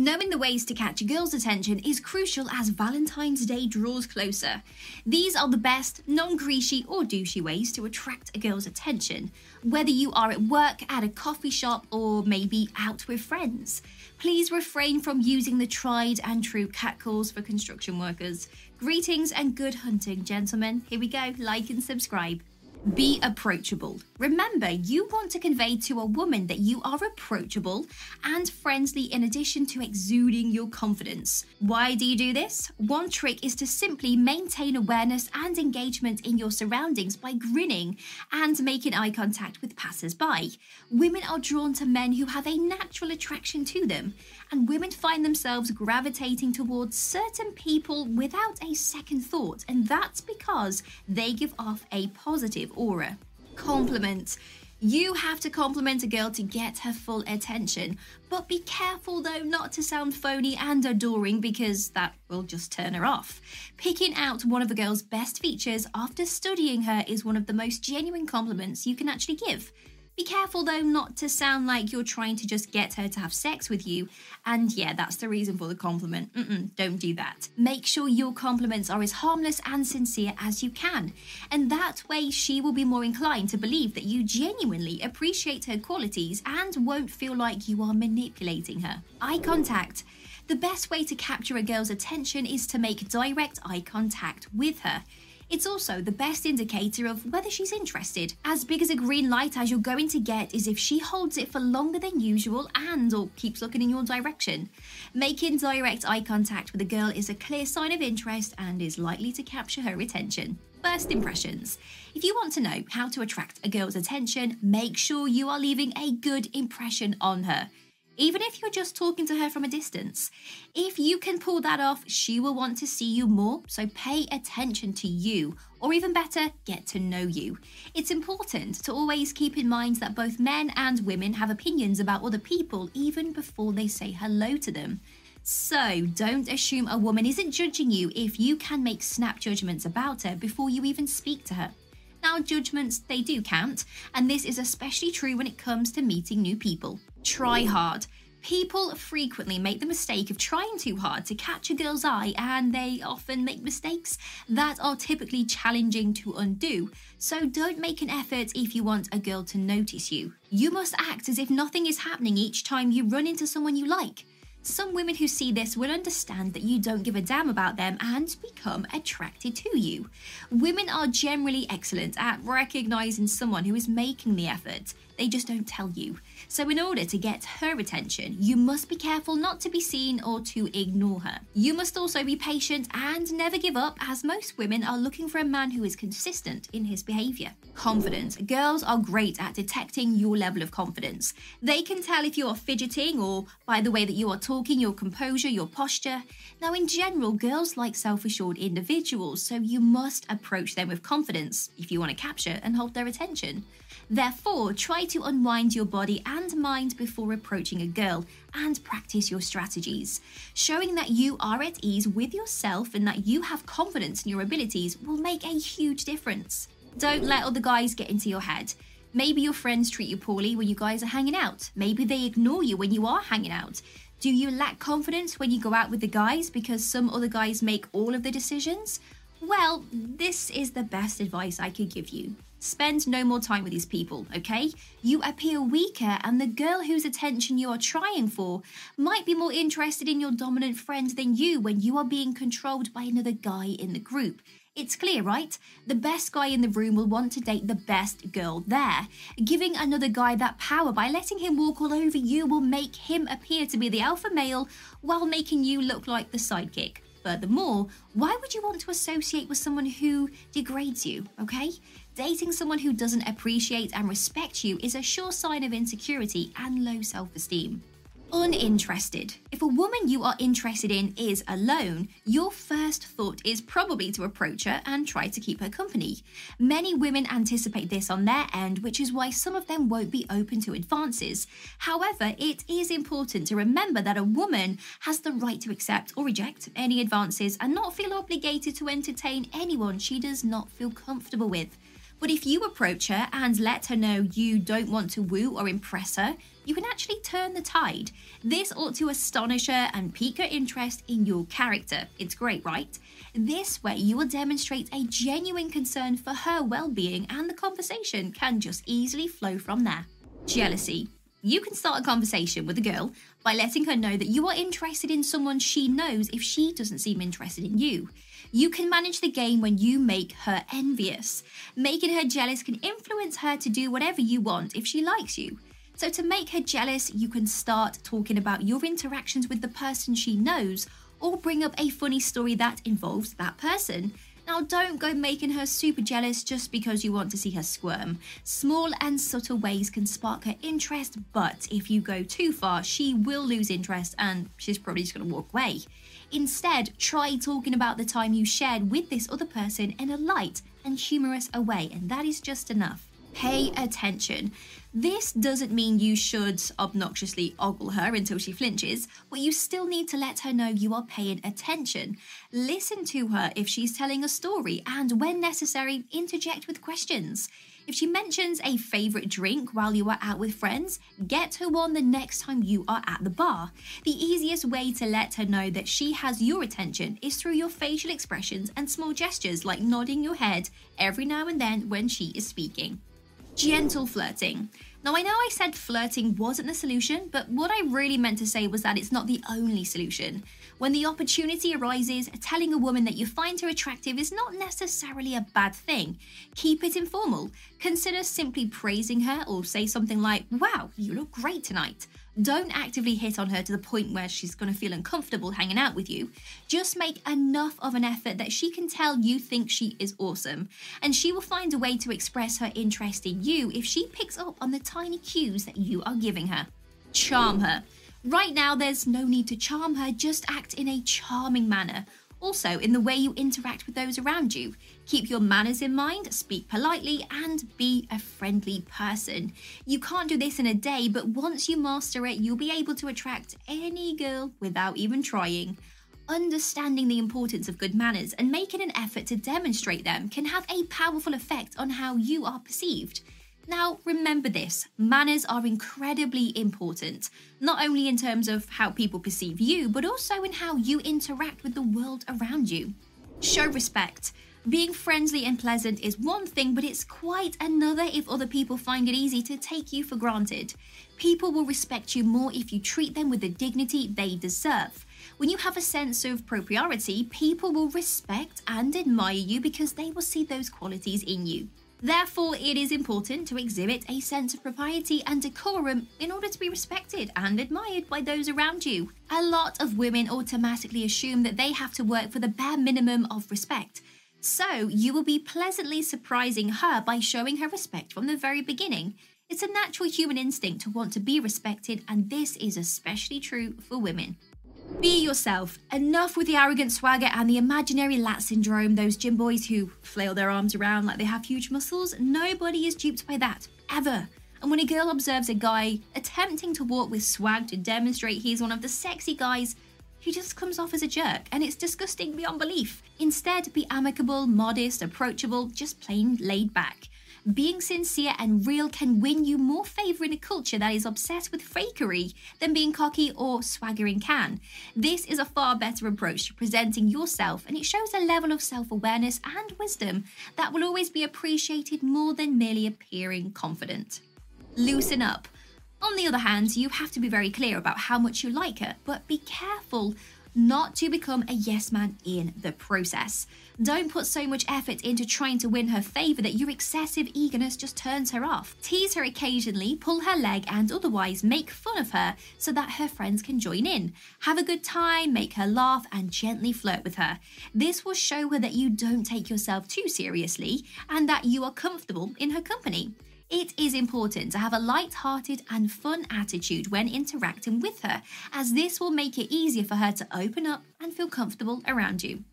Knowing the ways to catch a girl's attention is crucial as Valentine's Day draws closer. These are the best, non greasy or douchey ways to attract a girl's attention, whether you are at work, at a coffee shop, or maybe out with friends. Please refrain from using the tried and true catcalls for construction workers. Greetings and good hunting, gentlemen. Here we go, like and subscribe. Be approachable. Remember, you want to convey to a woman that you are approachable and friendly in addition to exuding your confidence. Why do you do this? One trick is to simply maintain awareness and engagement in your surroundings by grinning and making eye contact with passers by. Women are drawn to men who have a natural attraction to them, and women find themselves gravitating towards certain people without a second thought, and that's because they give off a positive aura. Compliment. You have to compliment a girl to get her full attention, but be careful though not to sound phony and adoring because that will just turn her off. Picking out one of a girl's best features after studying her is one of the most genuine compliments you can actually give. Be careful though not to sound like you're trying to just get her to have sex with you. And yeah, that's the reason for the compliment. Mm-mm, don't do that. Make sure your compliments are as harmless and sincere as you can. And that way, she will be more inclined to believe that you genuinely appreciate her qualities and won't feel like you are manipulating her. Eye contact. The best way to capture a girl's attention is to make direct eye contact with her. It's also the best indicator of whether she's interested. As big as a green light as you're going to get is if she holds it for longer than usual and or keeps looking in your direction. Making direct eye contact with a girl is a clear sign of interest and is likely to capture her attention. First impressions. If you want to know how to attract a girl's attention, make sure you are leaving a good impression on her even if you're just talking to her from a distance. If you can pull that off, she will want to see you more, so pay attention to you, or even better, get to know you. It's important to always keep in mind that both men and women have opinions about other people even before they say hello to them. So, don't assume a woman isn't judging you if you can make snap judgments about her before you even speak to her. Now, judgments, they do count, and this is especially true when it comes to meeting new people. Try hard. People frequently make the mistake of trying too hard to catch a girl's eye, and they often make mistakes that are typically challenging to undo. So don't make an effort if you want a girl to notice you. You must act as if nothing is happening each time you run into someone you like. Some women who see this will understand that you don't give a damn about them and become attracted to you. Women are generally excellent at recognizing someone who is making the effort, they just don't tell you. So, in order to get her attention, you must be careful not to be seen or to ignore her. You must also be patient and never give up, as most women are looking for a man who is consistent in his behavior. Confidence. Girls are great at detecting your level of confidence. They can tell if you are fidgeting or by the way that you are talking, your composure, your posture. Now, in general, girls like self assured individuals, so you must approach them with confidence if you want to capture and hold their attention. Therefore, try to unwind your body and mind before approaching a girl and practice your strategies. Showing that you are at ease with yourself and that you have confidence in your abilities will make a huge difference. Don't let other guys get into your head. Maybe your friends treat you poorly when you guys are hanging out. Maybe they ignore you when you are hanging out. Do you lack confidence when you go out with the guys because some other guys make all of the decisions? Well, this is the best advice I could give you. Spend no more time with these people, okay? You appear weaker, and the girl whose attention you are trying for might be more interested in your dominant friend than you when you are being controlled by another guy in the group. It's clear, right? The best guy in the room will want to date the best girl there. Giving another guy that power by letting him walk all over you will make him appear to be the alpha male while making you look like the sidekick. Furthermore, why would you want to associate with someone who degrades you, okay? Dating someone who doesn't appreciate and respect you is a sure sign of insecurity and low self esteem. Uninterested. If a woman you are interested in is alone, your first thought is probably to approach her and try to keep her company. Many women anticipate this on their end, which is why some of them won't be open to advances. However, it is important to remember that a woman has the right to accept or reject any advances and not feel obligated to entertain anyone she does not feel comfortable with. But if you approach her and let her know you don't want to woo or impress her, you can actually turn the tide. This ought to astonish her and pique her interest in your character. It's great, right? This way, you will demonstrate a genuine concern for her well being, and the conversation can just easily flow from there. Jealousy. You can start a conversation with a girl by letting her know that you are interested in someone she knows if she doesn't seem interested in you. You can manage the game when you make her envious. Making her jealous can influence her to do whatever you want if she likes you. So, to make her jealous, you can start talking about your interactions with the person she knows or bring up a funny story that involves that person. Now, don't go making her super jealous just because you want to see her squirm. Small and subtle ways can spark her interest, but if you go too far, she will lose interest and she's probably just going to walk away. Instead, try talking about the time you shared with this other person in a light and humorous a way, and that is just enough. Pay attention. This doesn't mean you should obnoxiously ogle her until she flinches, but you still need to let her know you are paying attention. Listen to her if she's telling a story, and when necessary, interject with questions. If she mentions a favourite drink while you are out with friends, get her one the next time you are at the bar. The easiest way to let her know that she has your attention is through your facial expressions and small gestures like nodding your head every now and then when she is speaking. Gentle flirting. Now, I know I said flirting wasn't the solution, but what I really meant to say was that it's not the only solution. When the opportunity arises, telling a woman that you find her attractive is not necessarily a bad thing. Keep it informal. Consider simply praising her or say something like, Wow, you look great tonight. Don't actively hit on her to the point where she's going to feel uncomfortable hanging out with you. Just make enough of an effort that she can tell you think she is awesome. And she will find a way to express her interest in you if she picks up on the tiny cues that you are giving her. Charm her. Right now, there's no need to charm her, just act in a charming manner. Also, in the way you interact with those around you. Keep your manners in mind, speak politely, and be a friendly person. You can't do this in a day, but once you master it, you'll be able to attract any girl without even trying. Understanding the importance of good manners and making an effort to demonstrate them can have a powerful effect on how you are perceived. Now, remember this manners are incredibly important, not only in terms of how people perceive you, but also in how you interact with the world around you. Show respect. Being friendly and pleasant is one thing, but it's quite another if other people find it easy to take you for granted. People will respect you more if you treat them with the dignity they deserve. When you have a sense of propriety, people will respect and admire you because they will see those qualities in you. Therefore, it is important to exhibit a sense of propriety and decorum in order to be respected and admired by those around you. A lot of women automatically assume that they have to work for the bare minimum of respect. So, you will be pleasantly surprising her by showing her respect from the very beginning. It's a natural human instinct to want to be respected, and this is especially true for women. Be yourself. Enough with the arrogant swagger and the imaginary lat syndrome, those gym boys who flail their arms around like they have huge muscles. Nobody is duped by that, ever. And when a girl observes a guy attempting to walk with swag to demonstrate he's one of the sexy guys, he just comes off as a jerk, and it's disgusting beyond belief. Instead, be amicable, modest, approachable, just plain laid back. Being sincere and real can win you more favour in a culture that is obsessed with fakery than being cocky or swaggering can. This is a far better approach to presenting yourself, and it shows a level of self awareness and wisdom that will always be appreciated more than merely appearing confident. Loosen up. On the other hand, you have to be very clear about how much you like her, but be careful not to become a yes man in the process. Don't put so much effort into trying to win her favour that your excessive eagerness just turns her off. Tease her occasionally, pull her leg, and otherwise make fun of her so that her friends can join in. Have a good time, make her laugh, and gently flirt with her. This will show her that you don't take yourself too seriously and that you are comfortable in her company. It is important to have a light-hearted and fun attitude when interacting with her, as this will make it easier for her to open up and feel comfortable around you.